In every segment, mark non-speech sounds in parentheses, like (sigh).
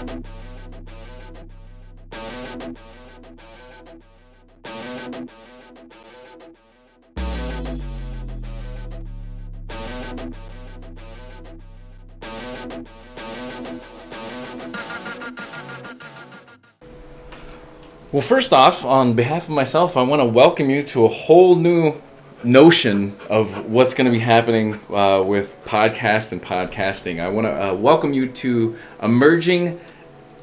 Well, first off, on behalf of myself, I want to welcome you to a whole new notion of what's going to be happening uh, with podcast and podcasting. I want to uh, welcome you to emerging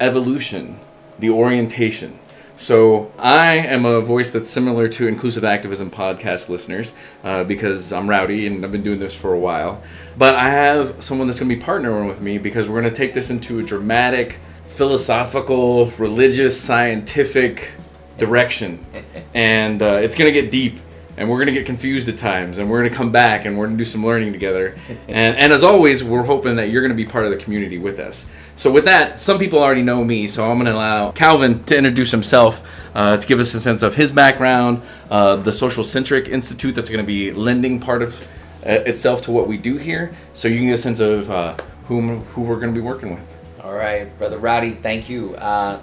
evolution, the orientation. So, I am a voice that's similar to inclusive activism podcast listeners uh, because I'm rowdy and I've been doing this for a while. But I have someone that's going to be partnering with me because we're going to take this into a dramatic, philosophical, religious, scientific direction. And uh, it's going to get deep. And we're to get confused at times. And we're to come back and we're to do some learning together. And, and as always, we're hoping that you're to be part of the community with us. So, with that, some people already know me. So, I'm to allow Calvin to introduce himself uh, to give us a sense of his background, uh, the Social Centric Institute that's to be lending part of uh, itself to what we do here. So, you can get a sense of uh, whom, who we're to be working with. All right, Brother Rowdy, thank you. Uh,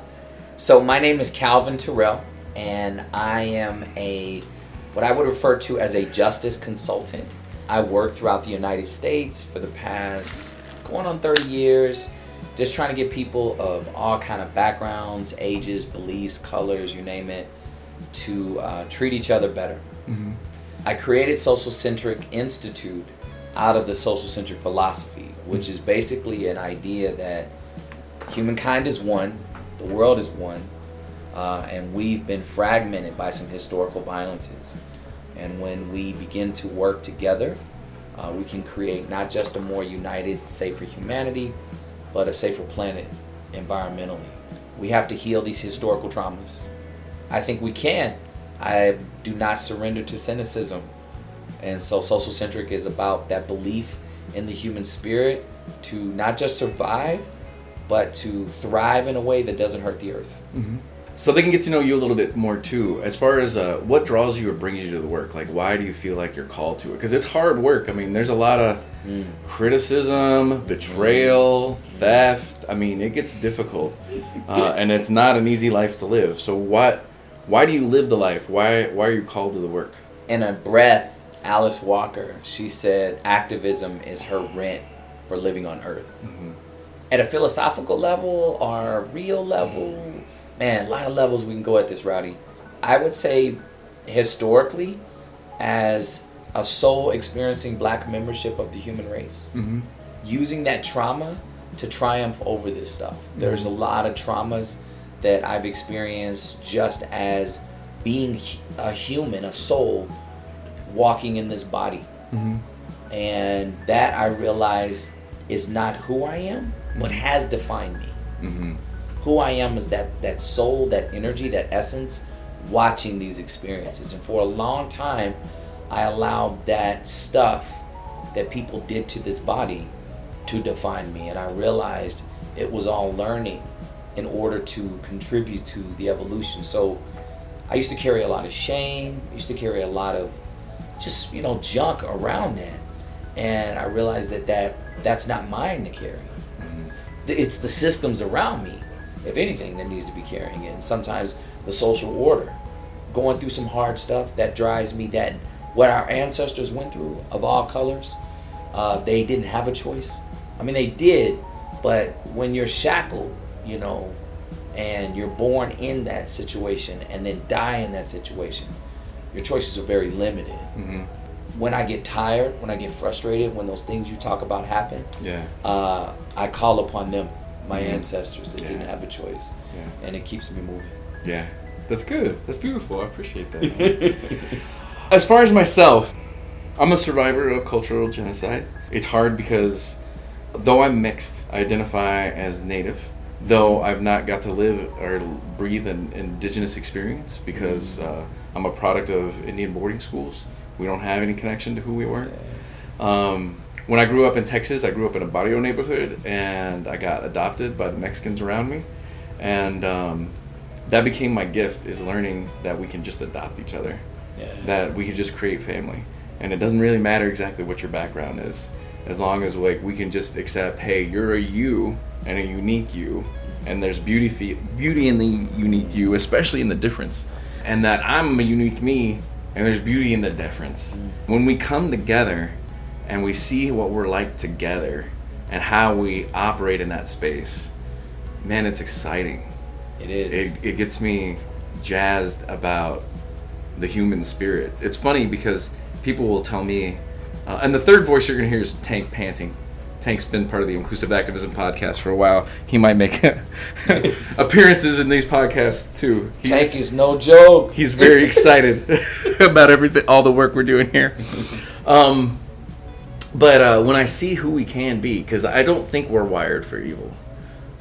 so, my name is Calvin Terrell, and I am a what I would refer to as a justice consultant. I work throughout the United States for the past going on 30 years, just trying to get people of all kind of backgrounds, ages, beliefs, colors, you name it, to uh, treat each other better. I created Social Centric Institute out of the social centric philosophy, which is basically an idea that humankind is one, the world is one, uh, and we've been fragmented by some historical violences. And when we begin to work together, uh, we can create not just a more united, safer humanity, but a safer planet environmentally. We have to heal these historical traumas. I think we can. I do not surrender to cynicism. And so, social centric is about that belief in the human spirit to not just survive, but to thrive in a way that doesn't hurt the earth. So they can get to know you a little bit more too. As far as uh, what draws you or brings you to the work, like why do you feel like you're called to it? Because it's hard work. I mean, there's a lot of criticism, betrayal, theft. I mean, it gets difficult, uh, (laughs) and it's not an easy life to live. So what? Why do you live the life? Why? Why are you called to the work? In a breath, Alice Walker, she said activism is her rent for living on earth. At a philosophical level or a real level, man, a lot of levels we can go at this, Rowdy. I would say historically, as a soul experiencing black membership of the human race, mm-hmm. using that trauma to triumph over this stuff. There's mm-hmm. a lot of traumas that I've experienced just as being a human, a soul, walking in this body. Mm-hmm. And that I realized is not who I am, but has defined me. Who I am is that that soul, that energy, that essence, watching these experiences. And for a long time, I allowed that stuff that people did to this body to define me. And I realized it was all learning in order to contribute to the evolution. So I used to carry a lot of shame, I used to carry a lot of just, you know, junk around that. And I realized that, that that's not mine to carry. Mm-hmm. It's the systems around me, if anything, that needs to be carrying it. And sometimes the social order, going through some hard stuff that drives me that what our ancestors went through of all colors, uh, they didn't have a choice. I mean, they did, but when you're shackled, you know, and you're born in that situation and then die in that situation, your choices are very limited. When I get tired, when I get frustrated, when those things you talk about happen, Yeah. uh, I call upon them, my ancestors that didn't have a choice, Yeah. and it keeps me moving. Yeah. That's good. That's beautiful. I appreciate that. (laughs) as far as myself, I'm a survivor of cultural genocide. It's hard because though I'm mixed, I identify as native. Though I've not got to live or breathe an indigenous experience because uh, I'm a product of Indian boarding schools. We don't have any connection to who we were. Um, when I grew up in Texas, I grew up in a barrio neighborhood, and I got adopted by the Mexicans around me, and um, that became my gift: is learning that we can just adopt each other, Yeah. that we can just create family, and it doesn't really matter exactly what your background is, as long as like we can just accept, hey, you're a you and a unique you, and there's beauty fe- beauty in the unique you, especially in the difference, and that I'm a unique me, and there's beauty in the difference. When we come together, and we see what we're like together, and how we operate in that space, man, it's exciting. It is. It, it gets me jazzed about the human spirit. It's funny because people will tell me, uh, and the third voice you're going to hear is Tank panting. Tank's been part of the Inclusive Activism podcast for a while. He might make (laughs) appearances in these podcasts too. He's, Tank is no joke. he's very (laughs) excited (laughs) about everything, all the work we're doing here. Um, but uh, when I see who we can be, because I don't think we're wired for evil,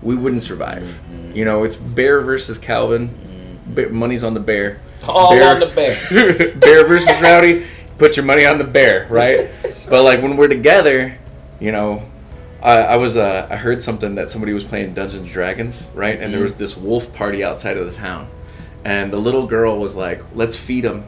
we wouldn't survive. You know, it's Bear versus Calvin. Ba- money's on the bear. All on the bear. (laughs) bear versus (laughs) Rowdy. Put your money on the bear, right? (laughs) but like when we're together, you know, I, I was uh, I heard something that somebody was playing Dungeons and Dragons, right? And there was this wolf party outside of the town, and the little girl was like, "Let's feed them,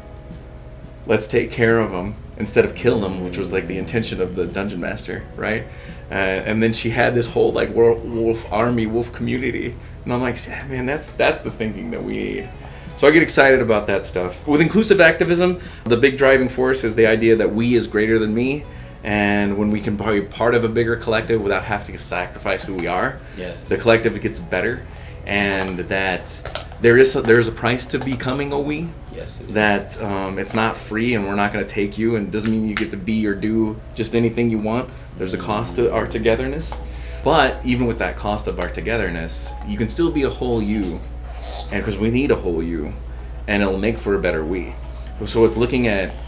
let's take care of them instead of kill them," which was like the intention of the dungeon master, right? Uh, and then she had this whole like wolf army, wolf community, and I'm like, man, that's that's the thinking that we need. So I get excited about that stuff. With inclusive activism, the big driving force is the idea that we is greater than me, and when we can be part of a bigger collective without having to sacrifice who we are, Yes. the collective gets better, and that there is a, there is a price to becoming a we. Yes. it. That um, it's not free, and we're not going to take you, and it doesn't mean you get to be or do just anything you want. There's a cost to our togetherness, but even with that cost of our togetherness, you can still be a whole you, and because we need a whole you, and it'll make for a better we. So it's looking at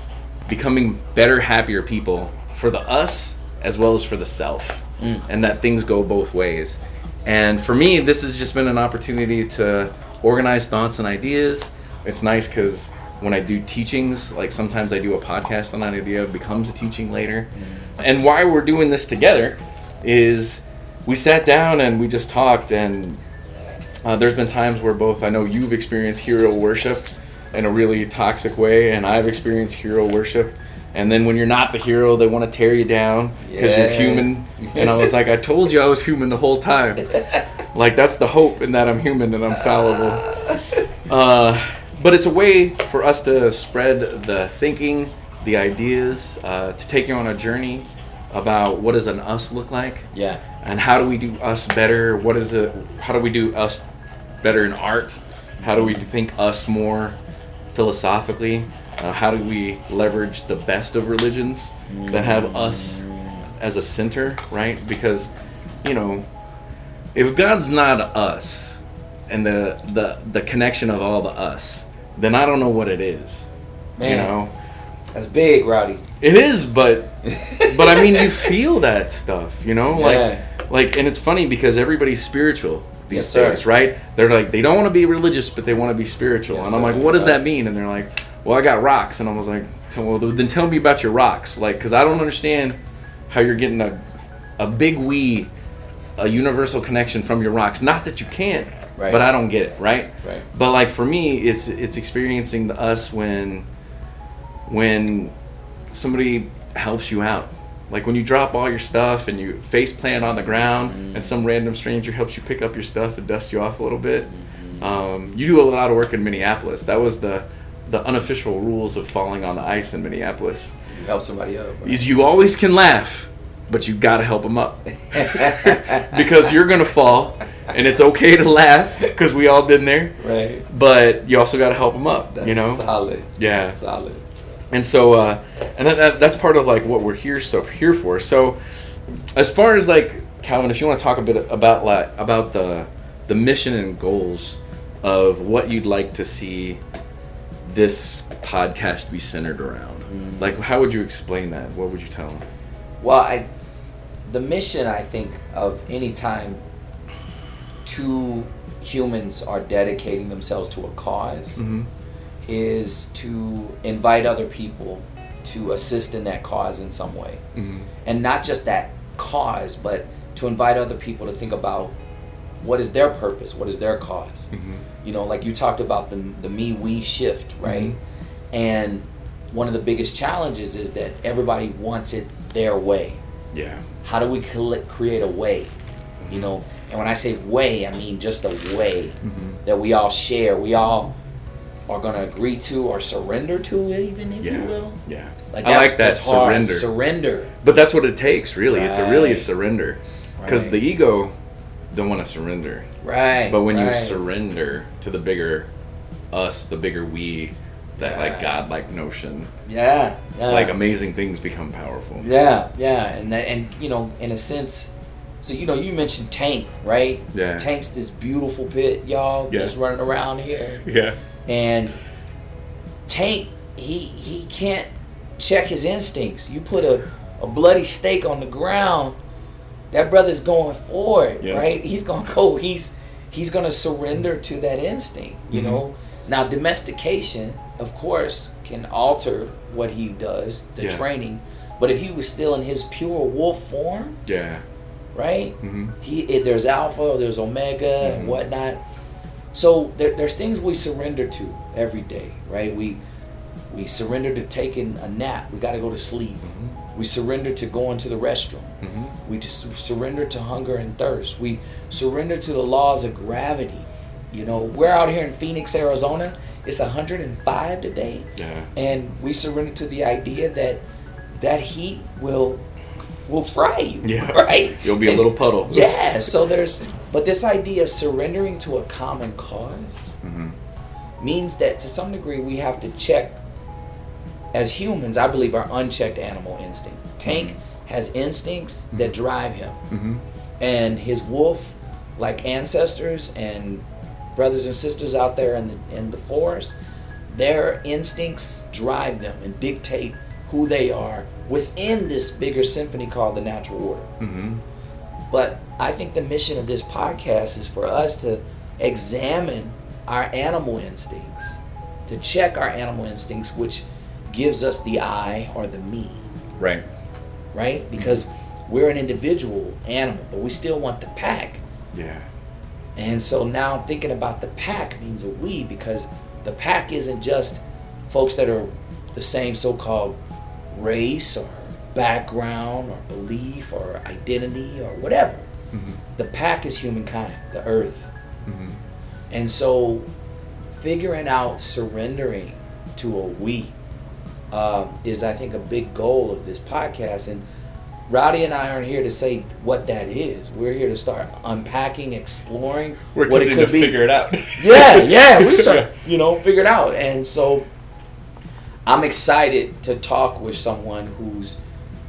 becoming better, happier people for the us as well as for the self, and that things go both ways. And for me, this has just been an opportunity to organize thoughts and ideas. It's nice because when I do teachings, like sometimes I do a podcast on an idea, it becomes a teaching later. And why we're doing this together is we sat down and we just talked and uh, there's been times where both I know you've experienced hero worship in a really toxic way, and I've experienced hero worship. And then when you're not the hero, they want to tear you down because you're human. And I was like, I told you I was human the whole time. (laughs) Like that's the hope in that I'm human and I'm fallible. Uh, but it's a way for us to spread the thinking, the ideas, uh, to take you on a journey about what does an us look like Yeah. and how do we do us better what is it how do we do us better in art how do we think us more philosophically uh, how do we leverage the best of religions that have us as a center right because you know if god's not us and the the the connection of all the us then i don't know what it is Man. you know That's big, Rowdy. it is, but but I mean, you feel that stuff, you know, like Yeah. like, and it's funny because everybody's spiritual these Yes, sir. days, right? They're like they don't want to be religious, but they want to be spiritual, Yes, and I'm sir. like, what does Right. that mean? And they're like, well, I got rocks, and I was like, tell, well, then tell me about your rocks, like, because I don't understand how you're getting a a big we, a universal connection from your rocks. Not that you can't, Right. but I don't get it, right? Right. But like for me, it's it's experiencing the us when when somebody helps you out. Like when you drop all your stuff and you face plant on the ground Mm-hmm. and some random stranger helps you pick up your stuff and dust you off a little bit. Mm-hmm. Um, you do a lot of work in Minneapolis. That was the the unofficial rules of falling on the ice in Minneapolis. You help somebody up. bro. Is you always can laugh, but you gotta help them up (laughs) because you're gonna fall, and it's okay to laugh because we all been there. right. But you also gotta help them up. That's you know. solid. Yeah. Solid. And so, uh, and that, that, that's part of like what we're here so here for. So, as far as like Calvin, if you want to talk a bit about like about the the mission and goals of what you'd like to see this podcast be centered around, like how would you explain that? What would you tell them? Well, I, the mission I think of any time two humans are dedicating themselves to a because Mm-hmm. is to invite other people to assist in that cause in some way, Mm-hmm. and not just that cause, but to invite other people to think about what is their purpose, what is their because Mm-hmm. you know like you talked about the, the me we shift right and one of the biggest challenges is that everybody wants it their way Yeah. how do we create a way you know And when I say way, I mean just a way Mm-hmm. that we all share. We all are going to agree to or surrender to, even if you will. Yeah. Like I like that that's hard. surrender. Surrender. But that's what it takes, really. It's a really a surrender. Because Right. the ego don't want to surrender. Right. But when you surrender to the bigger us, the bigger we, that like Right. godlike notion, yeah, yeah. like amazing things become powerful. Yeah, yeah, and that, and you know, in a sense, so you know, you mentioned Tank, right? Yeah. Tank's this beautiful pit, y'all, Yeah. that's running around here, Yeah. and Tank, he he can't check his instincts. You put a a bloody steak on the ground, that brother's going for it, Yeah. right? He's gonna go. He's he's gonna surrender to that instinct. You Mhm. know. Now domestication, of course, can alter what he does, the Yeah. training. But if he was still in his pure wolf form, Yeah. right? hmm He it, there's alpha, there's omega, Mhm. and whatnot. So there, there's things we surrender to every day, right? We we surrender to taking a nap. We got to go to sleep. We surrender to going to the restroom. hmm We just surrender to hunger and thirst. We surrender to the laws of gravity. You know, we're out here in Phoenix, Arizona. It's 105 today, Yeah. and we surrender to the idea that that heat will will fry you. Yeah. (laughs) Right. You'll be a little puddle. Yeah. So there's, but this idea of surrendering to a common cause hmm means that to some degree we have to check as humans i believe our unchecked animal instinct. Tank has instincts that drive him. Hmm and his wolf like ancestors and brothers and sisters out there in the in the forest their instincts drive them and dictate who they are within this bigger symphony called the natural order. Hmm but I think the mission of this podcast is for us to examine our animal instincts, to check our animal instincts, which gives us the I or the me, Right. right? Because we're an individual animal, but we still want the pack. Yeah. And so now thinking about the pack means a we because the pack isn't just folks that are the same so called race or background or belief or identity or whatever. hmm The pack is humankind, the earth. hmm And so figuring out surrendering to a we uh, is, I think, a big goal of this podcast. And Rowdy and I aren't here to say what that is. We're here to start unpacking, exploring We're what it could to be. figure it out. (laughs) yeah, yeah, we start, (laughs) you know, figure it out. And so I'm excited to talk with someone who's,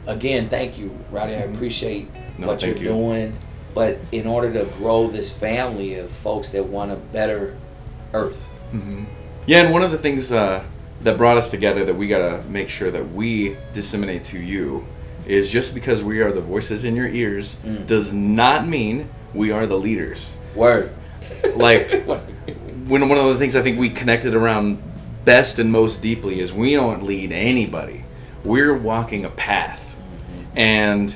again, thank you, Rowdy. I appreciate Mm-hmm. No, what you're you. doing. But in order to grow this family of folks that want a better earth, hmm Yeah, and one of the things uh, that brought us together that we gotta make sure that we disseminate to you is just because we are the voices in your ears Mm. does not mean we are the leaders. word. Like (laughs) when one of the things I think we connected around best and most deeply is we don't lead anybody. We're walking a path, and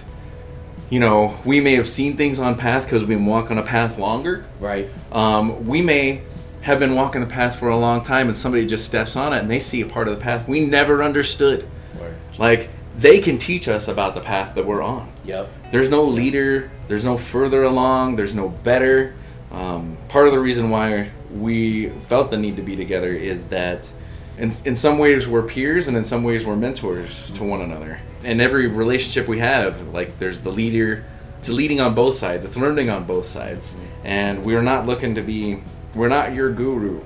you know we may have seen things on path because we've been walking a path longer. right. Um, we may have been walking the path for a long time and somebody just steps on it and they see a part of the path we never understood. Word. Like, they can teach us about the path that we're on. Yep. There's no leader, there's no further along, there's no better. Um, part of the reason why we felt the need to be together is that in, in some ways we're peers and in some ways we're mentors to one another. In every relationship we have, like there's the leader, it's leading on both sides, it's learning on both sides. And we're not looking to be, we're not your guru.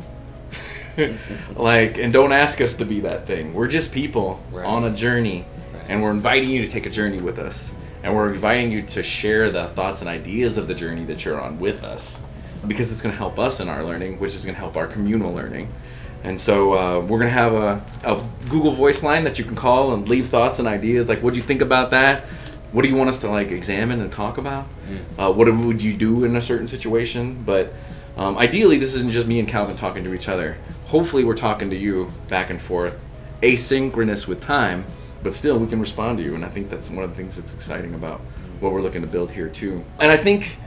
(laughs) like, and don't ask us to be that thing. We're just people Right. on a journey, Right. and we're inviting you to take a journey with us. And we're inviting you to share the thoughts and ideas of the journey that you're on with us because it's going to help us in our learning, which is going to help our communal learning. And so uh, we're going to have a, a Google Voice line that you can call and leave thoughts and ideas like, what do you think about that? What do you want us to like examine and talk about? Uh, what would you do in a certain situation? But um, ideally, this isn't just me and Calvin talking to each other. Hopefully, we're talking to you back and forth, asynchronous with time, but still we can respond to you. And I think that's one of the things that's exciting about what we're looking to build here too. And I think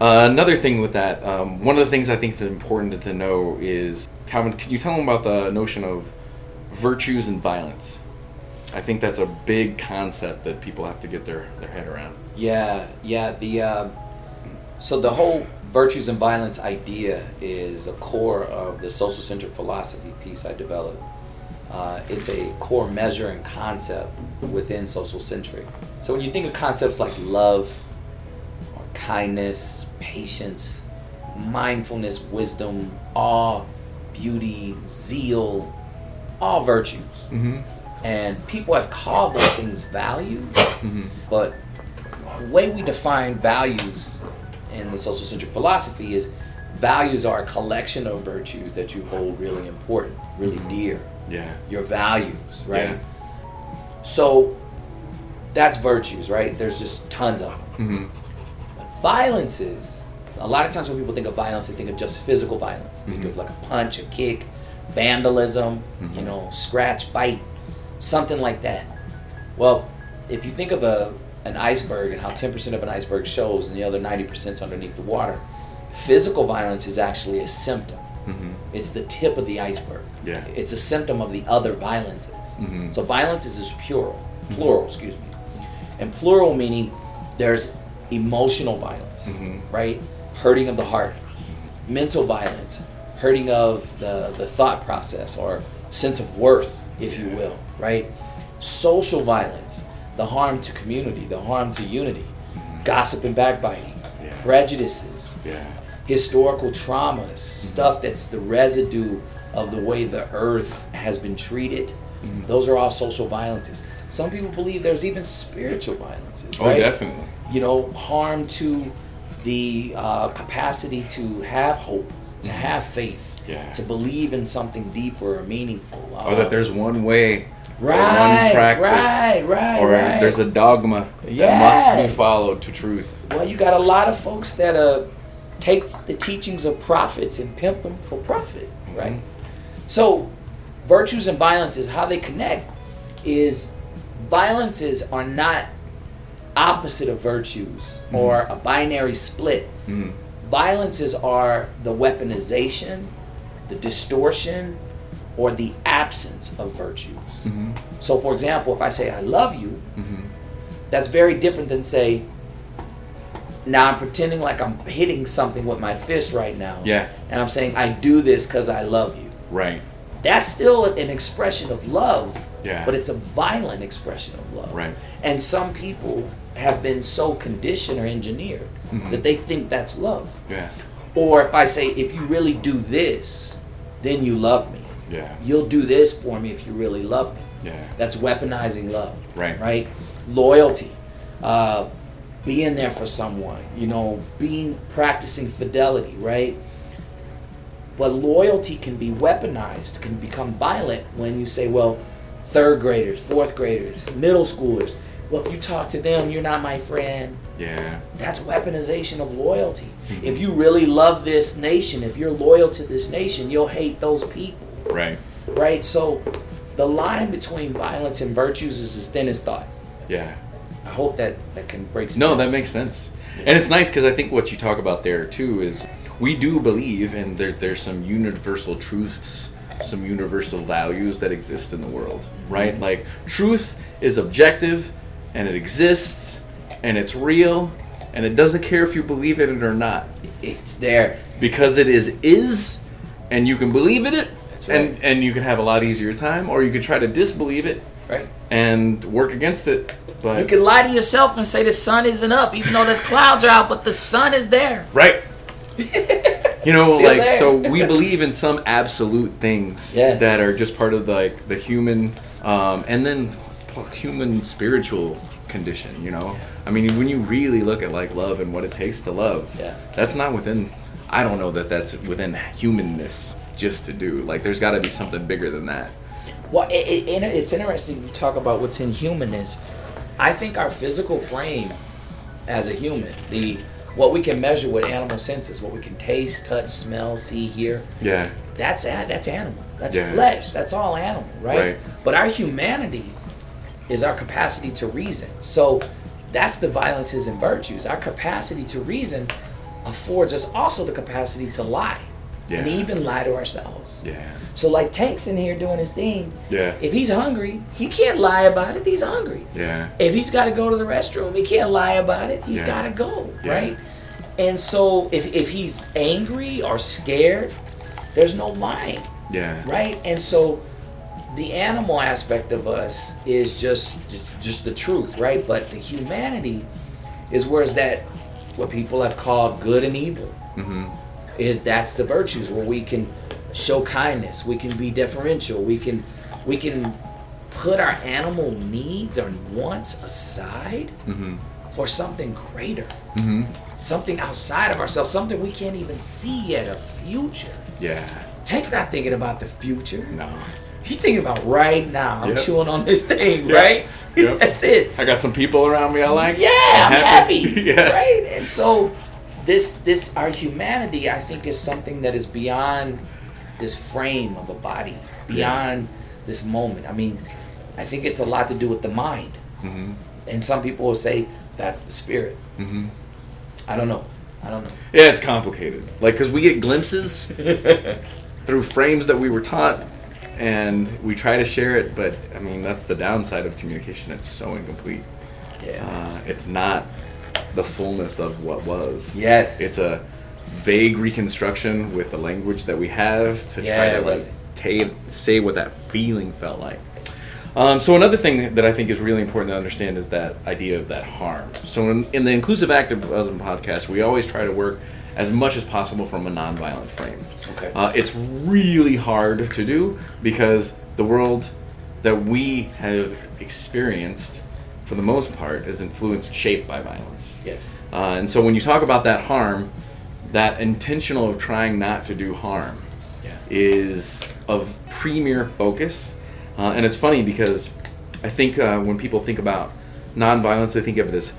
uh, another thing with that, um, one of the things I think is important to know is Calvin. Can you tell them about the notion of virtues and violence? I think that's a big concept that people have to get their, their head around. Yeah, yeah. The uh, So the whole virtues and violence idea is a core of the social centric philosophy piece I developed. Uh, it's a core measure and concept within social centric. So when you think of concepts like love, or kindness, patience, mindfulness, wisdom, awe, beauty, zeal, all virtues. Mm-hmm. And people have called those things values, Mm-hmm. but the way we define values in the social centric philosophy is values are a collection of virtues that you hold really important, really dear. Yeah. Your values, right? Yeah. So that's virtues, right? There's just tons of them. Mm-hmm. But violence is a lot of times when people think of violence, they think of just physical violence. Think of like a punch, a kick, vandalism, you know, scratch, bite, something like that. Well, if you think of a an iceberg and how 10% of an iceberg shows and the other 90% is underneath the water, physical violence is actually a symptom. Mm-hmm. It's the tip of the iceberg. Yeah. It's a symptom of the other violences. Mhm. So violences is plural, plural, excuse me. And plural meaning there's emotional violence, Mhm. right? Hurting of the heart. Mental violence, hurting of the, the thought process or sense of worth, if you will, right? Social violence, the harm to community, the harm to unity, gossip and backbiting, Yeah. prejudices, Yeah. historical traumas, mm-hmm. stuff that's the residue of the way the earth has been treated. Mm-hmm. Those are all social violences. Some people believe there's even spiritual violences. Oh, right? definitely. You know, harm to the uh, capacity to have hope, to mm-hmm. have faith, Yeah. to believe in something deeper or meaningful. Or that uh, there's one way, Right, one practice, right, right, or right. there's a dogma Yeah. that must be followed to truth. Well, you got a lot of folks that uh, take the teachings of prophets and pimp them for profit, right? So, virtues and violences, how they connect is violences are not opposite of virtues or a binary split. Mhm. Violences are the weaponization, the distortion, or the absence of virtues. Mhm. So, for example, if I say I love you, Mhm. that's very different than say now i'm pretending like i'm hitting something with my fist right now Yeah. and i'm saying i do this because i love you Right. that's still an expression of love Yeah. but it's a violent expression of love Right. and some people have been so conditioned or engineered Mhm. that they think that's love Yeah. or if i say if you really do this then you love me Yeah. you'll do this for me if you really love me Yeah. that's weaponizing love. Right. Right? Loyalty. Uh, being there for someone, you know, being practicing fidelity, right? But loyalty can be weaponized, can become violent when you say, well, third graders, fourth graders, middle schoolers, well, you talk to them, you're not my friend. Yeah. That's weaponization of loyalty. If you really love this nation, if you're loyal to this nation, you'll hate those people Right. right? So the line between violence and virtues is as thin as thought. Yeah. I hope that that can break. No, down. that makes sense. And it's nice because I think what you talk about there too is we do believe, and there, there's some universal truths, some universal values that exist in the world, right? Mm-hmm. Like truth is objective, and it exists, and it's real, and it doesn't care if you believe in it or not, it's there. because it is is, and you can believe in it, That's and right. and you can have a lot easier time, or you could try to disbelieve it Right. and work against it. But You can lie to yourself and say the sun isn't up, even though there's (laughs) clouds are out, but the sun is there. Right. (laughs) You know, like there. so we believe in some absolute things Yeah. that are just part of the, like the human um, and then human spiritual condition, you know? I mean, when you really look at like love and what it takes to love, Yeah. that's not within I don't know that that's within humanness just to do. Like there's got to be something bigger than that. Well, it, it, it- it's interesting you talk about what's in humanness. I think our physical frame as a human, the what we can measure with animal senses, what we can taste, touch, smell, see, hear, Yeah. that's that's animal. That's Yeah. flesh. That's all animal, right? Right. But our humanity is our capacity to reason. So that's the violences and virtues. Our capacity to reason affords us also the capacity to lie. And even lie to ourselves. Yeah. So like Tank's in here doing his thing. Yeah. If he's hungry, he can't lie about it. He's hungry. Yeah. If he's got to go to the restroom, he can't lie about it. He's Yeah. got to go, Yeah. right? and so if if he's angry or scared, there's no lying, Yeah. right? And so the animal aspect of us is just just, just the truth, right? But the humanity is where is that what people have called good and evil Mm-hmm. Is that's the virtues where we can show kindness we can be differential we can we can put our animal needs or wants aside Mm-hmm. for something greater Mm-hmm. something outside of ourselves something we can't even see yet a future Yeah. tank's not thinking about the future No. he's thinking about right now i'm Yep. chewing on this thing Yep. right Yep. (laughs) that's it I got some people around me I like. yeah, I'm happy. (laughs) yeah. Right? And so this this our humanity I think is something that is beyond this frame of a body, beyond this moment. I mean, I think it's a lot to do with the mind. Mm-hmm. And some people will say that's the spirit. Mm-hmm. I don't know. I don't know. Yeah, it's complicated. Like, cause we get glimpses (laughs) through frames that we were taught, and we try to share it. But I mean, that's the downside of communication. It's so incomplete. Yeah. Uh, it's not the fullness of what was. yes. It's a vague reconstruction with the language that we have to try to like ta- say what that feeling felt like. Um, so another thing that I think is really important to understand is that idea of that harm. So in, in the inclusive activism podcast, we always try to work as much as possible from a nonviolent frame. Okay. Uh, it's really hard to do because the world that we have experienced, for the most part, is influenced, shaped by violence. yes. Uh, and so when you talk about that harm, that intentional of trying not to do harm Yeah. is of premier focus. Uh, and it's funny because I think uh, when people think about nonviolence, they think of it as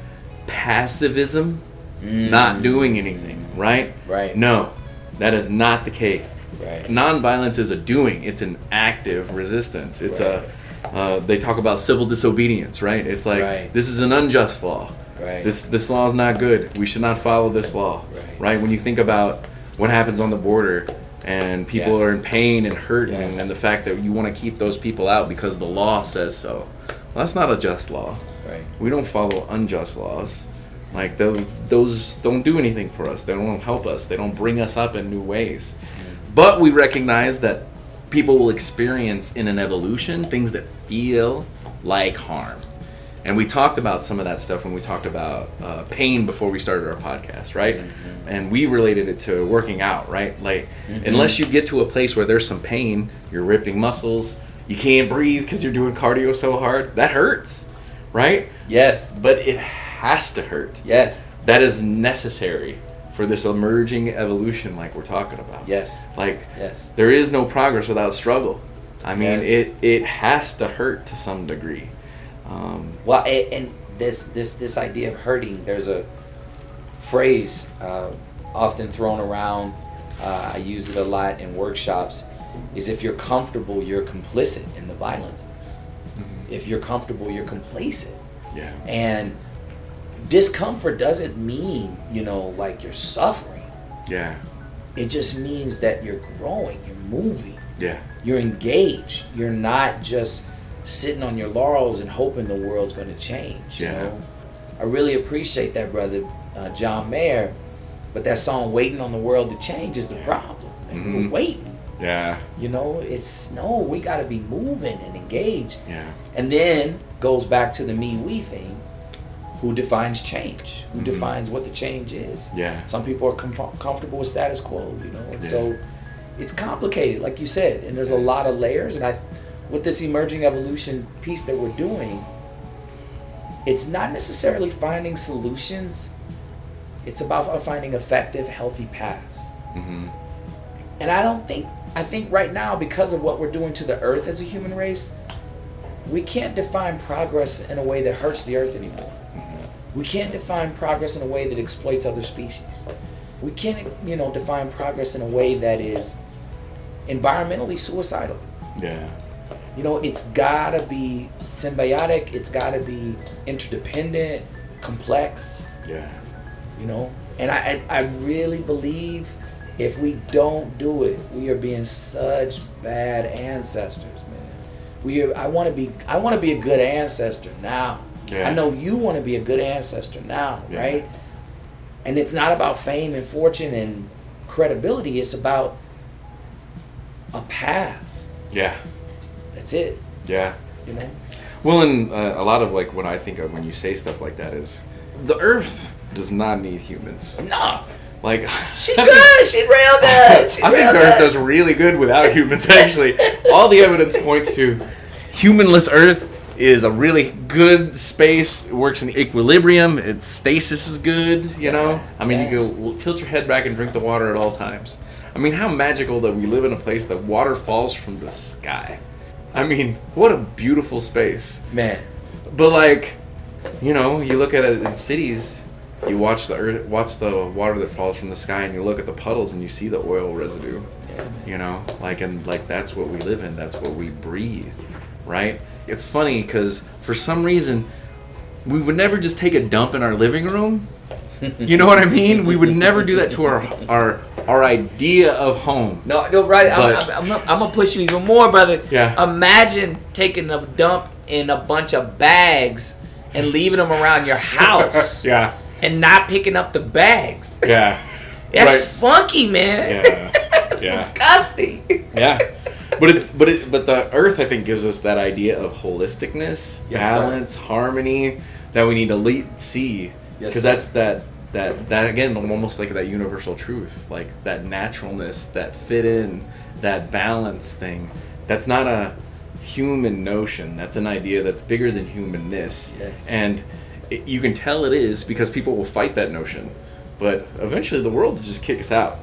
passivism, not doing anything, right? Right. No, that is not the case. Right. Nonviolence is a doing. It's an active resistance. It's a. Uh, they talk about civil disobedience, right? It's like Right. this is an unjust law. Right. This this law is not good. We should not follow this law. Right. When you think about what happens on the border and people Yeah. are in pain and hurting Yes. and the fact that you want to keep those people out because the law says so. Well, that's not a just law. Right. We don't follow unjust laws. Like those those don't do anything for us. They don't help us. They don't bring us up in new ways. But we recognize that people will experience in an evolution things that feel like harm. And we talked about some of that stuff when we talked about uh, pain before we started our podcast, right? And we related it to working out, right? Like, unless you get to a place where there's some pain, you're ripping muscles, you can't breathe because you're doing cardio so hard, that hurts, right? Yes. But it has to hurt. Yes. That is necessary for this emerging evolution, like we're talking about. Yes. Like, Yes. there is no progress without struggle. I mean, Yes. it it has to hurt to some degree. Um, Well, a- and this this this idea of hurting, there's a phrase uh, often thrown around. Uh, I use it a lot in workshops. Is if you're comfortable, you're complicit in the violence. If you're comfortable, you're complacent. yeah. And discomfort doesn't mean you know like you're suffering. Yeah. It just means that you're growing, you're moving Yeah. you're engaged. You're not just sitting on your laurels and hoping the world's going to change. You Yeah. know, I really appreciate that, brother uh, John Mayer. But that song "Waiting on the World to Change" is the problem. And Mhm. We're waiting. Yeah. You know, it's no. We got to be moving and engaged. Yeah. And then goes back to the me we thing. Who defines change? Who Mhm. defines what the change is? Yeah. Some people are comf- comfortable with status quo, you know, and Yeah. so it's complicated, like you said, and there's a lot of layers. And I, with this emerging evolution piece that we're doing, it's not necessarily finding solutions. It's about finding effective, healthy paths. Mm-hmm. And I don't think I think right now because of what we're doing to the earth as a human race, we can't define progress in a way that hurts the earth anymore. We can't define progress in a way that exploits other species. We can't, you know, define progress in a way that is environmentally suicidal. Yeah. You know, it's gotta be symbiotic, it's gotta be interdependent, complex, Yeah. you know? And I, I, I really believe if we don't do it, we are being such bad ancestors, man. We are, I want to be I want to be a good ancestor now. Yeah. I know you want to be a good ancestor now, Yeah. right? And it's not about fame and fortune and credibility. It's about a path. Yeah. That's it. Yeah. You know. Well, and uh, a lot of like what I think of when you say stuff like that is the Earth does not need humans. No. Like She (laughs) good. She real good. She I real think the Earth does really good without humans. Actually, (laughs) all the evidence points to humanless Earth is a really good space. It works in equilibrium. Its stasis is good. You know, I mean, Yeah. you can tilt your head back and drink the water at all times. I mean, how magical that we live in a place that water falls from the sky. I mean, what a beautiful space. Man. But like, you know, you look at it in cities. You watch the earth, watch the water that falls from the sky, and you look at the puddles, and you see the oil residue. Yeah. You know, like and like that's what we live in. That's what we breathe, right? It's funny because for some reason, we would never just take a dump in our living room. (laughs) You know what I mean? We would never do that to our our our idea of home. No, no, right. I'm, But- I'm, I'm, gonna- I'm gonna push you even more, brother. Yeah. Imagine taking a dump in a bunch of bags and leaving them around your house (laughs) yeah, and not picking up the bags. yeah, That's Right. funky, man. yeah, (laughs) yeah. disgusting. Yeah. But it's but it but the earth I think gives us that idea of holisticness, Yes, balance, harmony that we need to le- see because sir. that's that that that again almost like that universal truth, like that naturalness, that fit in, that balance thing. That's not a human notion. That's an idea that's bigger than humanness. Yes. And it, you can tell it is because people will fight that notion. But eventually the world will just kick us out.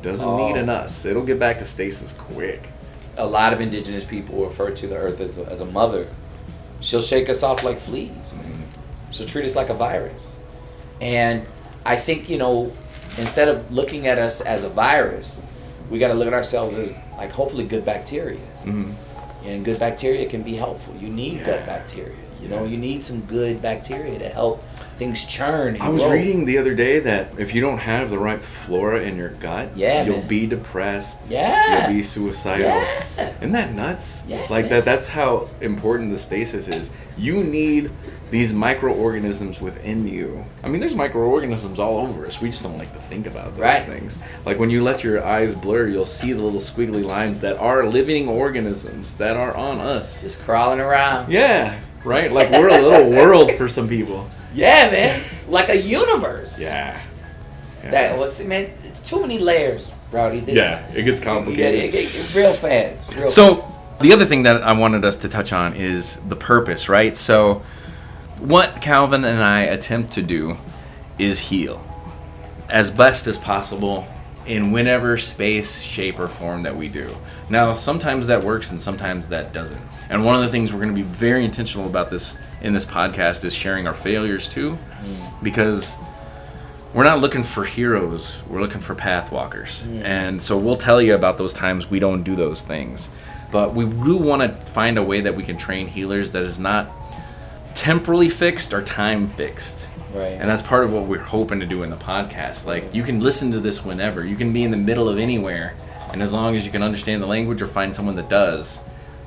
It Doesn't Oh. need an us. It'll get back to stasis quick. A lot of indigenous people refer to the earth as a, as a mother. She'll shake us off like fleas. She'll treat us like a virus. And I think, you know, instead of looking at us as a virus, we got to look at ourselves as like hopefully good bacteria. Mhm. And good bacteria can be helpful. You need Yeah. gut bacteria. You know, you need some good bacteria to help things churn. I was reading the other day that if you don't have the right flora in your gut, Yeah, you'll man. be depressed. Yeah. You'll be suicidal. Yeah. Isn't that nuts? Yeah, Like man. that that's how important the stasis is. You need these microorganisms within you. I mean there's microorganisms all over us. We just don't like to think about those Right. things. Like when you let your eyes blur, you'll see the little squiggly lines that are living organisms that are on us. Just crawling around. Yeah. Right? Like we're a little world for some people. Yeah, man. Like a universe. Yeah. Yeah. That was man. It's too many layers, Rowdy. This yeah, is, it gets yeah, complicated. it, it, it- real fast. Real So, fast. the other thing that I wanted us to touch on is the purpose, right? So, what Calvin and I attempt to do is heal as best as possible in whatever space, shape, or form that we do. Now, sometimes that works and sometimes that doesn't. And one of the things we're going to be very intentional about this in this podcast is sharing our failures too, mm. because we're not looking for heroes we're looking for pathwalkers. Mm. and so we'll tell you about those times we don't do those things but we do want to find a way that we can train healers that is not temporally fixed or time fixed Right. and that's part of what we're hoping to do in the podcast. Like you can listen to this whenever. You can be in the middle of anywhere and as long as you can understand the language or find someone that does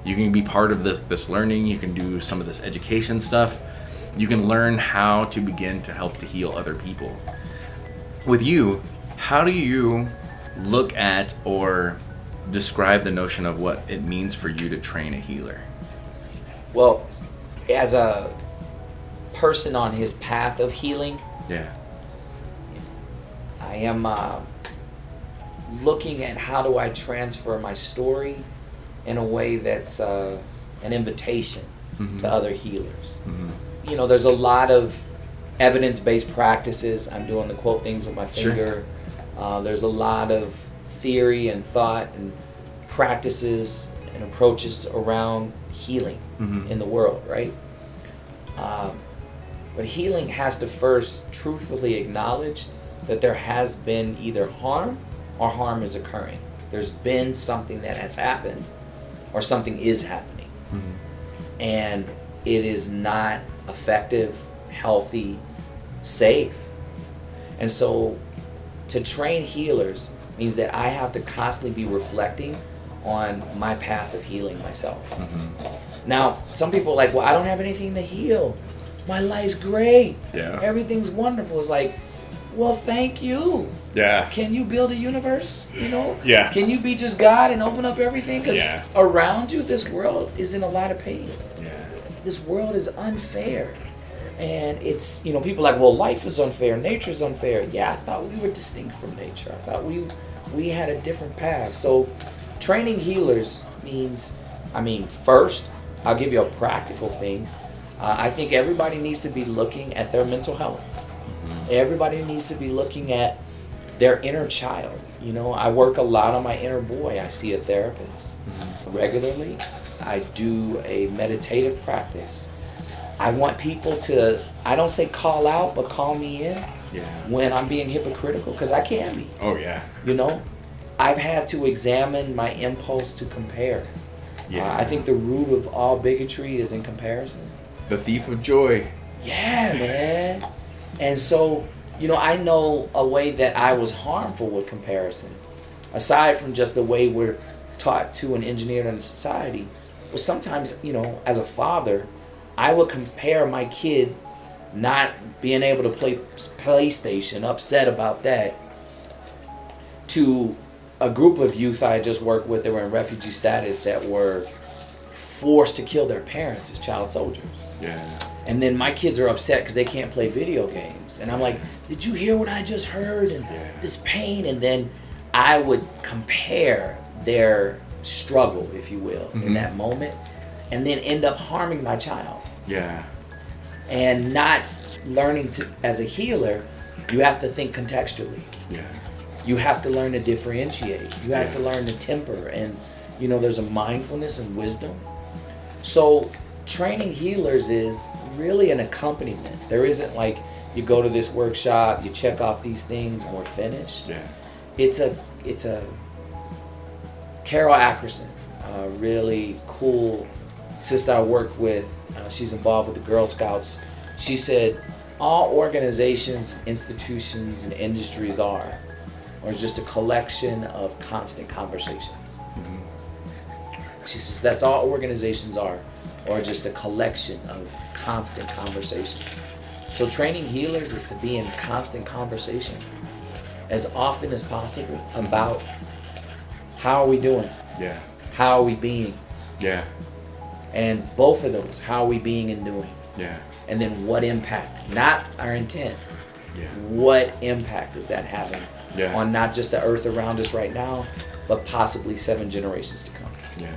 you can be part of the, this learning. You can do some of this education stuff. You can learn how to begin to help to heal other people. With you, how do you look at or describe the notion of what it means for you to train a healer? Well, as a person on his path of healing, Yeah. I am uh, looking at how do I transfer my story in a way that's uh, an invitation Mhm. to other healers. Mhm. You know, there's a lot of evidence-based practices. I'm doing the quote things with my Sure. finger. Uh, there's a lot of theory and thought and practices and approaches around healing Mhm. in the world, right? Um, but healing has to first truthfully acknowledge that there has been either harm or harm is occurring. There's been something that has happened or something is happening. Mm-hmm. And it is not effective, healthy, safe. And so to train healers means that I have to constantly be reflecting on my path of healing myself. Mm-hmm. Now, some people are like, well, I don't have anything to heal. My life's great. Yeah. Everything's wonderful. It's like, well, thank you. Yeah. Can you build a universe? You know? Yeah. Can you be just God and open up everything? Because Yeah. around you, this world is in a lot of pain. Yeah. This world is unfair. And it's, you know, people are like, well, life is unfair, nature is unfair. Yeah, I thought we were distinct from nature. I thought we we had a different path. So training healers means, I mean, first, I'll give you a practical thing. Uh, I think everybody needs to be looking at their mental health. Everybody needs to be looking at their inner child. You know, I work a lot on my inner boy. I see a therapist regularly. I do a meditative practice. I want people to, I don't say call out, but call me in Yeah. when I'm being hypocritical, because I can be. Oh yeah. You know, I've had to examine my impulse to compare. Yeah. Uh, I think the root of all bigotry is in comparison. The thief of joy. Yeah, man. And so, you know, I know a way that I was harmful with comparison, aside from just the way we're taught to and engineered in society. Well, sometimes, you know, as a father, I would compare my kid not being able to play PlayStation, upset about that, to a group of youth I just worked with that were in refugee status that were forced to kill their parents as child soldiers. Yeah. And then my kids are upset because they can't play video games. And I'm like, did you hear what I just heard? And Yeah. this pain. And then I would compare their struggle, if you will, in Mhm. that moment, and then end up harming my child. Yeah. And not learning to, as a healer, you have to think contextually. Yeah. You have to learn to differentiate. You have to learn to temper. And, you know, there's a mindfulness and wisdom. So, training healers is really an accompaniment. There isn't like you go to this workshop, you check off these things, and we're finished. Yeah. It's a, it's a, Carol Ackerson, a really cool sister I work with. Uh, she's involved with the Girl Scouts. She said, all organizations, institutions, and industries are, are just a collection of constant conversations. She says that's all organizations are, or just a collection of constant conversations. So training healers is to be in constant conversation as often as possible about how are we doing, Yeah. how are we being, Yeah. and both of those, how are we being and doing, Yeah. and then what impact, not our intent, Yeah. what impact is that having Yeah. on not just the earth around us right now, but possibly seven generations to come. Yeah.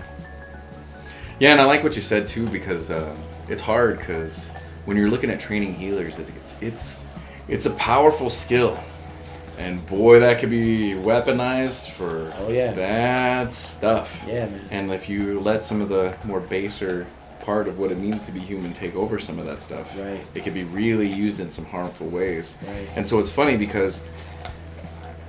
Yeah, and I like what you said too because uh, it's hard because when you're looking at training healers, it's, it's it's it's a powerful skill, and boy, that could be weaponized for Oh, yeah. bad stuff. Yeah, man. And if you let some of the more baser part of what it means to be human take over some of that stuff, Right. it could be really used in some harmful ways. Right. And so it's funny because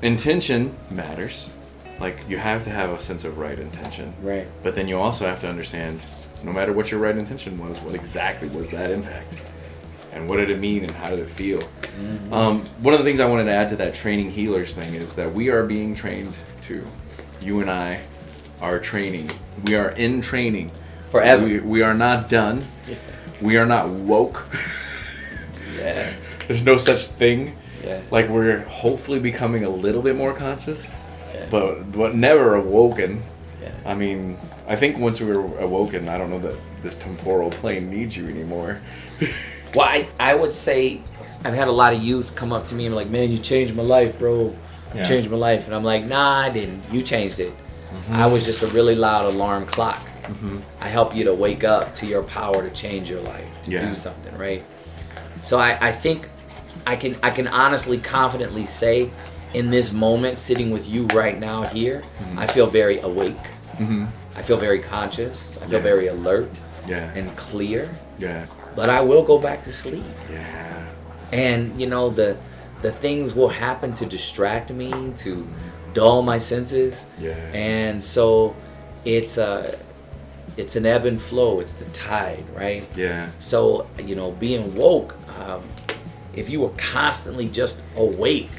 intention matters. Like you have to have a sense of right intention. Right. But then you also have to understand, no matter what your right intention was, what exactly was that impact, and what did it mean, and how did it feel. Um, one of the things I wanted to add to that training healers thing is that we are being trained to. You and I are training. We are in training Forever. We, we are not done. We are not woke. (laughs) Yeah. There's no such thing. Yeah. Like we're hopefully becoming a little bit more conscious, Yeah. but but never awoken. Yeah. I mean, I think once we were awoken, I don't know that this temporal plane needs you anymore. (laughs) Well, I, I would say I've had a lot of youth come up to me and be like, man, you changed my life, bro. Yeah. Changed my life. And I'm like, nah, I didn't. You changed it. Mm-hmm. I was just a really loud alarm clock. Mm-hmm. I help you to wake up to your power to change your life, to Yeah. do something, right? So I, I think I can I can honestly confidently say in this moment sitting with you right now here, I feel very awake. Mm-hmm. I feel very conscious. I feel Yeah. very alert Yeah. and clear. yeah. But I will go back to sleep. Yeah. and you know the the things will happen to distract me to dull my senses Yeah. and so it's a it's an ebb and flow it's the tide right Yeah. so you know being woke um, if you were constantly just awake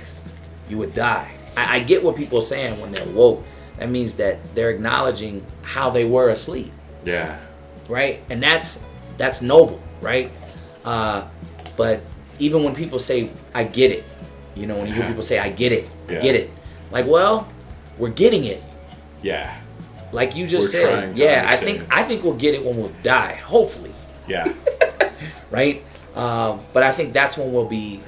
you would die I, I get what people are saying when they're woke that means that they're acknowledging how they were asleep Yeah. right? And that's that's noble, right? Uh, but even when people say, "I get it," You know, when you hear people say, "I get it, I Yeah. get it," like, well, we're getting it. Yeah. Like you just We're said, yeah. I think. I think we'll get it when we'll die, hopefully, Yeah. (laughs) right? Um, but I think that's when we'll be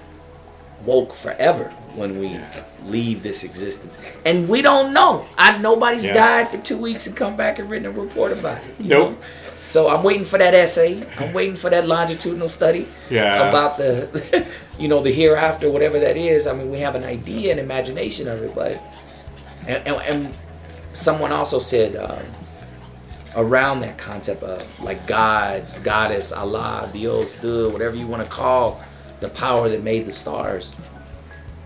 woke forever when we Yeah. leave this existence, and we don't know. I nobody's Yeah. died for two weeks and come back and written a report about it. you Nope. know? So I'm waiting for that essay. I'm waiting for that longitudinal study Yeah. about the, (laughs) you know, the hereafter, whatever that is. I mean, we have an idea and imagination of it, but and, and, and someone also said um, around that concept of like God, Goddess, Allah, Dios, Duh, whatever you want to call the power that made the stars.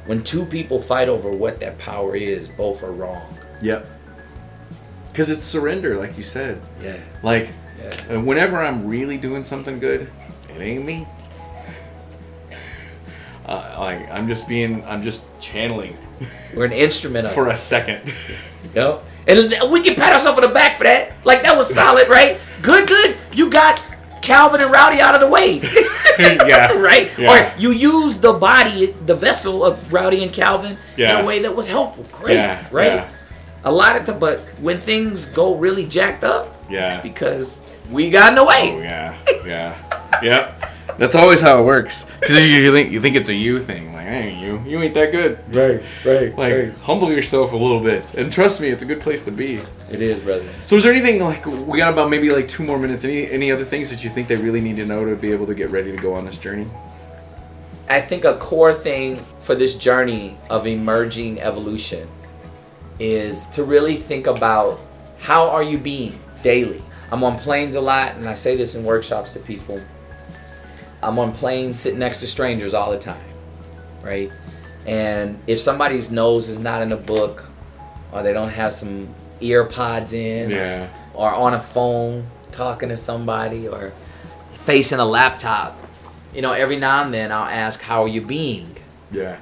When two people fight over what that power is, both are wrong. Yep. Because it's surrender, like you said. Yeah. Like, Yeah. whenever I'm really doing something good, it ain't me. (laughs) Uh, like I'm just being, I'm just channeling We're an instrument of (laughs) for a second. (laughs) Know? And we can pat ourselves on the back for that. Like that was solid, right? Good, good. You got Calvin and Rowdy out of the way. (laughs) yeah. (laughs) right? Yeah. Or you used the body, the vessel of Rowdy and Calvin Yeah. in a way that was helpful. Great, Yeah, right? yeah. A lot of time, but when things go really jacked up, Yeah. because we got in the Oh way. yeah. Yeah. (laughs) yep. That's always how it works. Because you, you think you think it's a you thing. Like, hey, you, you ain't that good. Right, right, Like, humble yourself a little bit, and trust me, it's a good place to be. It is, brother. So, is there anything like we got about maybe like two more minutes? Any any other things that you think they really need to know to be able to get ready to go on this journey? I think a core thing for this journey of emerging evolution is to really think about how are you being daily. I'm on planes a lot, and I say this in workshops to people. I'm on planes sitting next to strangers all the time, right? And if somebody's nose is not in a book, or they don't have some ear pods in, Yeah. or on a phone talking to somebody, or facing a laptop, you know, every now and then I'll ask, "How are you being?" Yeah.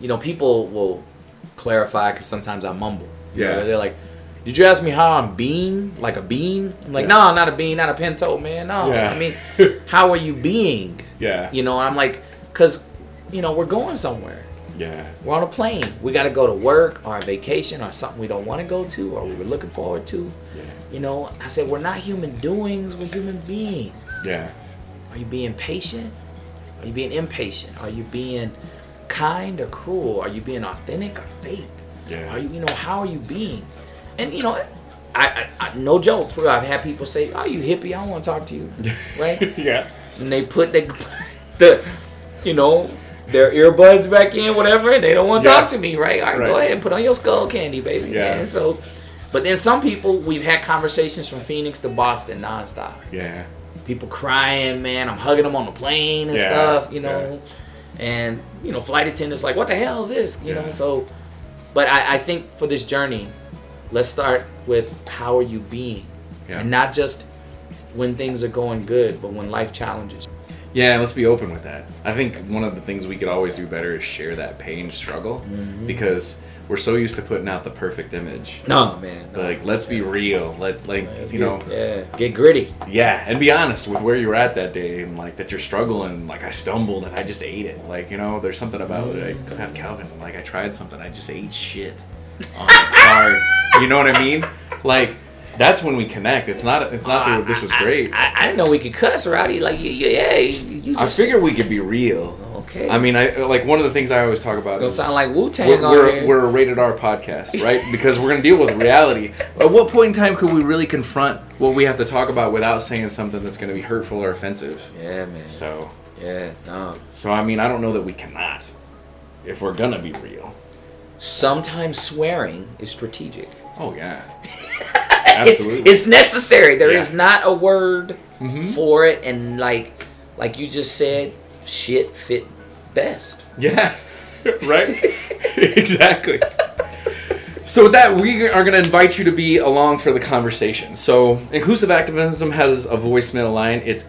You know, people will clarify because sometimes I mumble. You know, Yeah. they're like, "Did you ask me how I'm being? Like a bean?" I'm like, Yeah. "No, I'm not a bean, not a pinto, man. No, Yeah. I mean, (laughs) how are you being?" Yeah. You know, I'm like, because, you know, we're going somewhere. Yeah. We're on a plane. We got to go to work or a vacation or something we don't want to go to or we were looking forward to. Yeah. You know, I said, we're not human doings, we're human beings. Yeah. Are you being patient? Are you being impatient? Are you being kind or cruel? Are you being authentic or fake? Yeah. Are you, you know, how are you being? And, you know, I, I, I no joke, for I've had people say, oh, you hippie, I don't want to talk to you. (laughs) Right? yeah. and they put the, (laughs) the you know their earbuds back in whatever and they don't want to Yeah. talk to me right all right, go ahead and put on your Skullcandy baby Yeah. man. so but then some people we've had conversations from phoenix to boston nonstop Yeah. people crying man i'm hugging them on the plane and Yeah. stuff you know and you know flight attendants like what the hell is this you Yeah. know so but I, I think for this journey let's start with how are you being Yeah. and not just when things are going good but when life challenges Yeah, let's be open with that. I think one of the things we could always do better is share that pain struggle Mm-hmm. because we're so used to putting out the perfect image. No, man. no. Like, let's be real. Let like you know, yeah, get gritty. yeah, and be honest with where you were at that day and like that you're struggling. Like I stumbled and I just ate it. Like you know, there's something about it. Mm. Like Calvin, like I tried something. I just ate shit on the car. You know what I mean? Like that's when we connect. It's not. It's not. Oh, that this was great. I, I, I didn't know we could cuss, Rowdy. Like, yeah, yeah, you you I just figured we could be real. okay. I mean, I like one of the things I always talk about. it's is gonna sound like Wu we're, Tang we're, here. we're a rated R podcast, (laughs) right? because we're gonna deal with reality. At what point in time could we really confront what we have to talk about without saying something that's gonna be hurtful or offensive? yeah, man. So, Yeah, no. so I mean, I don't know that we cannot, if we're gonna be real. Sometimes swearing is strategic. Oh yeah, (laughs) absolutely. it's necessary. There is Yeah. not a word Mhm. for it, and like, like you just said, shit fit best. Yeah, (laughs) right? (laughs) exactly. So with that, we are going to invite you to be along for the conversation. So Inclusive Activism has a voicemail line. It's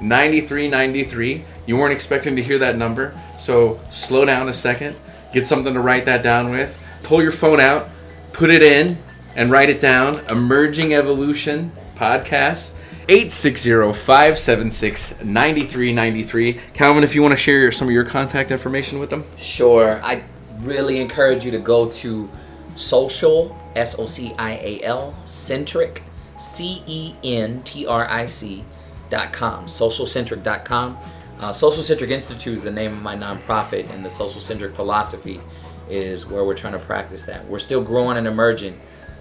860-576-9393. You weren't expecting to hear that number, so slow down a second. Get something to write that down with. Pull your phone out, put it in, and write it down. Emerging Evolution Podcast. 860-576-9393. Calvin, if you want to share some of your contact information with them. Sure. I really encourage you to go to social, S O C I A L, centric, C E N T R I C dot com, socialcentric.com. Uh, Social Centric Institute is the name of my nonprofit, and the social centric philosophy is where we're trying to practice that. We're still growing and emerging,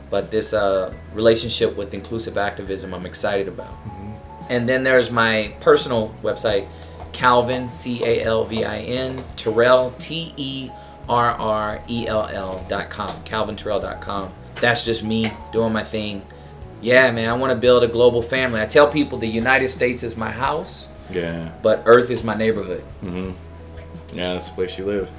but this uh, relationship with inclusive activism I'm excited about. And then there's my personal website, Calvin, C A L V I N, Terrell, T E R R E L L dot com, calvinterrell.com. That's just me doing my thing. Yeah, man, I want to build a global family. I tell people the United States is my house, Yeah. but Earth is my neighborhood. Mm-hmm. Yeah, that's the place you live.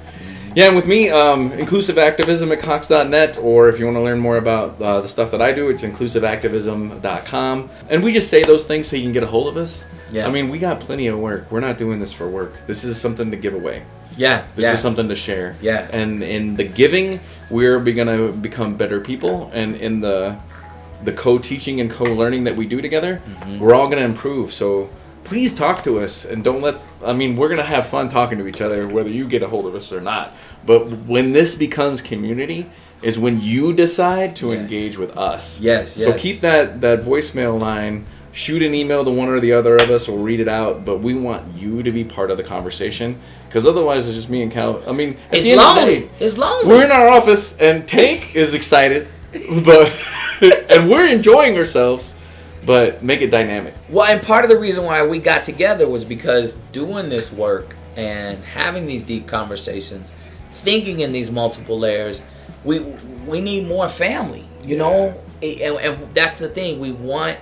Yeah, and with me, um, inclusive activism at Cox.net, or if you want to learn more about uh, the stuff that I do, it's inclusiveactivism.com. And we just say those things so you can get a hold of us. Yeah. I mean, we got plenty of work. We're not doing this for work. This is something to give away. Yeah, This yeah. is something to share. Yeah. And in the giving, we're be- gonna become better people, and in the the co-teaching and co-learning that we do together, Mm-hmm. we're all gonna improve. So please talk to us, and don't let. I mean, we're gonna have fun talking to each other, whether you get a hold of us or not. But when this becomes community, is when you decide to Yeah. engage with us. Yes, So keep that that voicemail line. Shoot an email to one or the other of us. We'll read it out, but we want you to be part of the conversation because otherwise it's just me and Cal. I mean, It's the end of the lonely. day, It's lonely. we're in our office and Tank is excited, but (laughs) and we're enjoying ourselves. But make it dynamic. Well, and part of the reason why we got together was because doing this work and having these deep conversations, thinking in these multiple layers, we we need more family. You know, and, and that's the thing. We want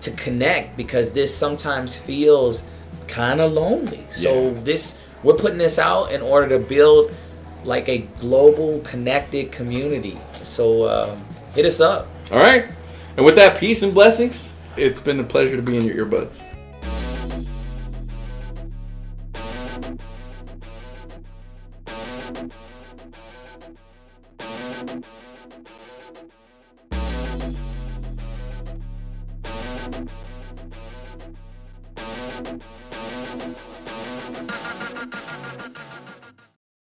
to connect because this sometimes feels kind of lonely. So Yeah. this we're putting this out in order to build like a global connected community. So um, hit us up. All right. And with that, peace and blessings. It's been a pleasure to be in your earbuds.